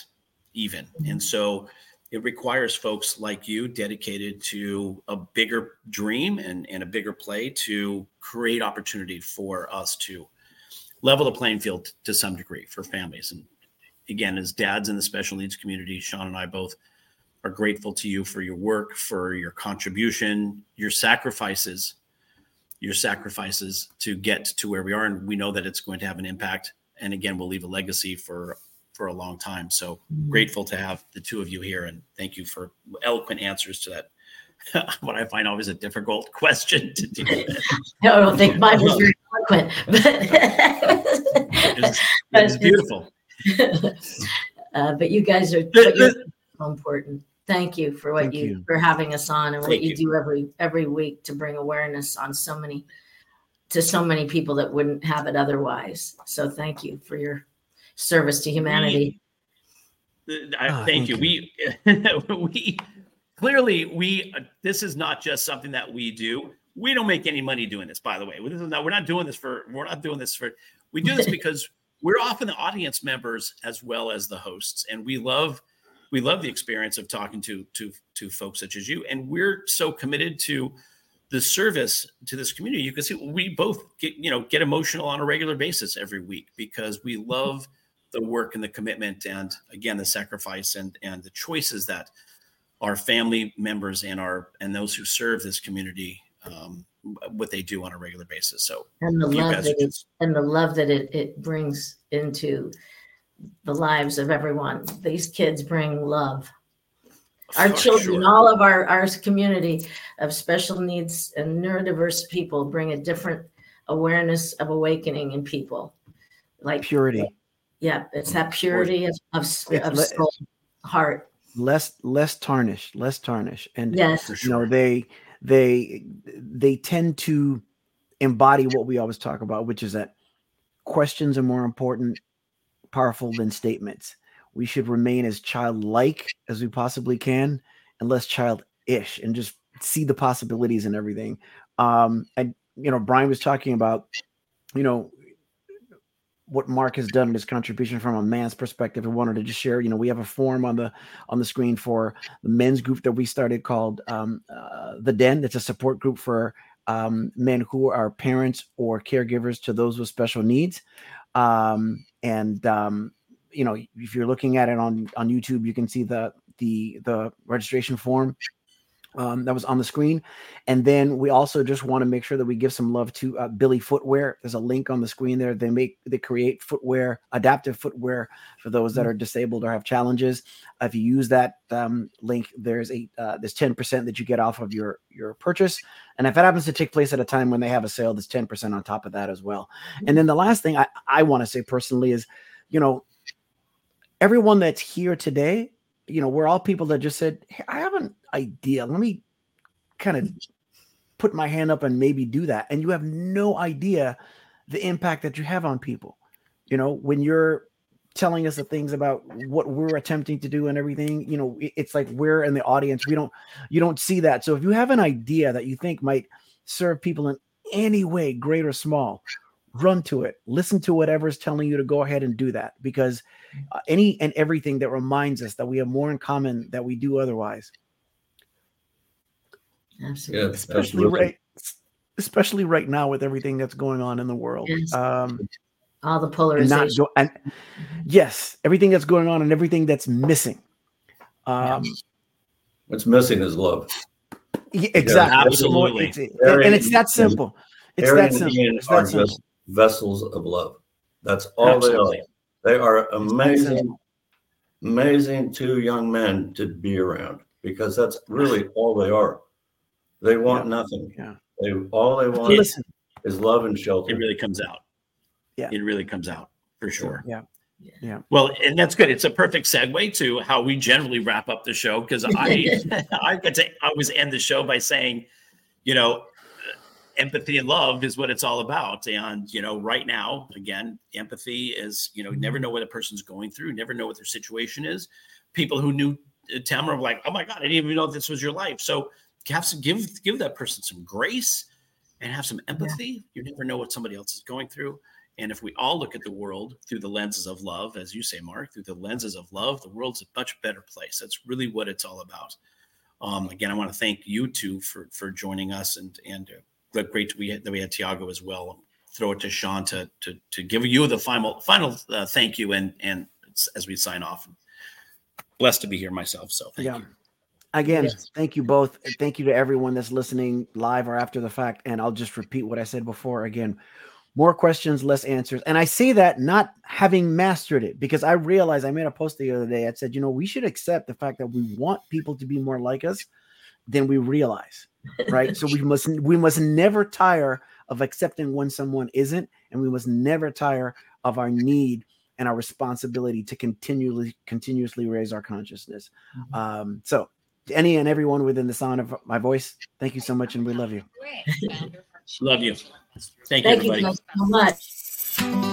even. Mm-hmm. And so it requires folks like you dedicated to a bigger dream and, and a bigger play to create opportunity for us to level the playing field to some degree for families. And again, as dads in the special needs community, Shawn and I both are grateful to you for your work, for your contribution, your sacrifices, your sacrifices to get to where we are. And we know that it's going to have an impact. And again, we'll leave a legacy for for a long time. So Mhm. grateful to have the two of you here, and thank you for eloquent answers to that. <laughs> what I find always a difficult question to deal <laughs> with. I don't think mine was very eloquent, It's, <laughs> but it's beautiful. uh, but you guys are The- what you're the- so important. Thank you for what you, you. for having us on and what you, you. do every every week to bring awareness on so many to so many people that wouldn't have it otherwise. So thank you for your service to humanity. I, Ah, thank thank you. We <laughs> we clearly we uh, this is not just something that we do. We don't make any money doing this, by the way. This is not, we're not doing this for we're not doing this for we do this <laughs> because we're often the audience members as well as the hosts, and we love we love the experience of talking to to to folks such as you, and we're so committed to the service to this community. You can see we both get you know get emotional on a regular basis every week because we love the work and the commitment and again the sacrifice and and the choices that our family members and our and those who serve this community um, what they do on a regular basis. So And the love that it, and the love that it, it brings into the lives of everyone. These kids bring love. Our for children, sure. all of our, our community of special needs and neurodiverse people bring a different awareness of awakening in people. Like, Purity, yeah, it's that purity of, of, soul, heart. less less tarnish, less tarnish, and Yes. you know they they they tend to embody what we always talk about which is that questions are more important powerful than statements. We should remain as childlike as we possibly can and less childish and just see the possibilities and everything. Um and you know brian was talking about you know what Marc has done in his contribution from a man's perspective. I wanted to just share you know we have a form on the on the screen for the men's group that we started called um, uh, the Den. It's a support group for um, men who are parents or caregivers to those with special needs. Um, and um, you know, if you're looking at it on on YouTube, you can see the the the registration form um, that was on the screen. And then we also just want to make sure that we give some love to uh, Billy Footwear. There's a link on the screen there. They make they create footwear, adaptive footwear for those that are disabled or have challenges. If you use that um, link, there's a uh, there's ten percent that you get off of your your purchase. And if it happens to take place at a time when they have a sale, there's ten percent on top of that as well. And then the last thing I, I want to say personally is, you know, everyone that's here today, you know, we're all people that just said, hey, I have an idea. Let me kind of put my hand up and maybe do that. And you have no idea the impact that you have on people. You know, when you're telling us the things about what we're attempting to do and everything, you know, it's like we're in the audience. We don't, you don't see that. So if you have an idea that you think might serve people in any way, great or small, run to it. Listen to whatever's telling you to go ahead and do that because uh, any and everything that reminds us that we have more in common that we do otherwise Absolutely. Yeah, especially absolutely. right especially right now with everything that's going on in the world Yes. um All the and not go, and yes everything that's going on and everything that's missing um What's missing is love. yeah, exactly It's more- absolutely. it's- Aaron and it's that and- simple it's Aaron that simple it's that simple just vessels of love. That's all Absolutely. they are. They are amazing, amazing two young men to be around because that's really all they are. They want nothing. Yeah. They all they want listen is love and shelter. it really comes out. Yeah. It really comes out for sure. Yeah. Yeah. Well, and that's good. It's a perfect segue to how we generally wrap up the show because I <laughs> I get to always end the show by saying, you know, empathy and love is what it's all about. And you know, right now, again, empathy is you know, you never know what a person's going through, you never know what their situation is. People who knew uh, Tamara were like, oh my god, I didn't even know this was your life. So have some give give that person some grace and have some empathy. You never know what somebody else is going through. And if we all look at the world through the lenses of love, as you say, Marc, through the lenses of love, the world's a much better place. That's really what it's all about. Um, again, I want to thank you two for for joining us, and and great we had, that we had Thiago as well. Throw it to Shawn to to to give you the final final uh, thank you, and and as we sign off. Blessed to be here myself. So thank Yeah. you. again Yes. thank you both thank you to everyone that's listening live or after the fact and i'll just repeat what i said before again more questions, less answers. And I say that not having mastered it because I realized I made a post the other day. I said, you know, we should accept the fact that we want people to be more like us than we realize. Right. so we must we must never tire of accepting when someone isn't, and we must never tire of our need and our responsibility to continually continuously raise our consciousness. Mm-hmm. Um, so to any and everyone within the sound of my voice, thank you so much, and we love you. <laughs> love you. Thank, Thank you, you so much.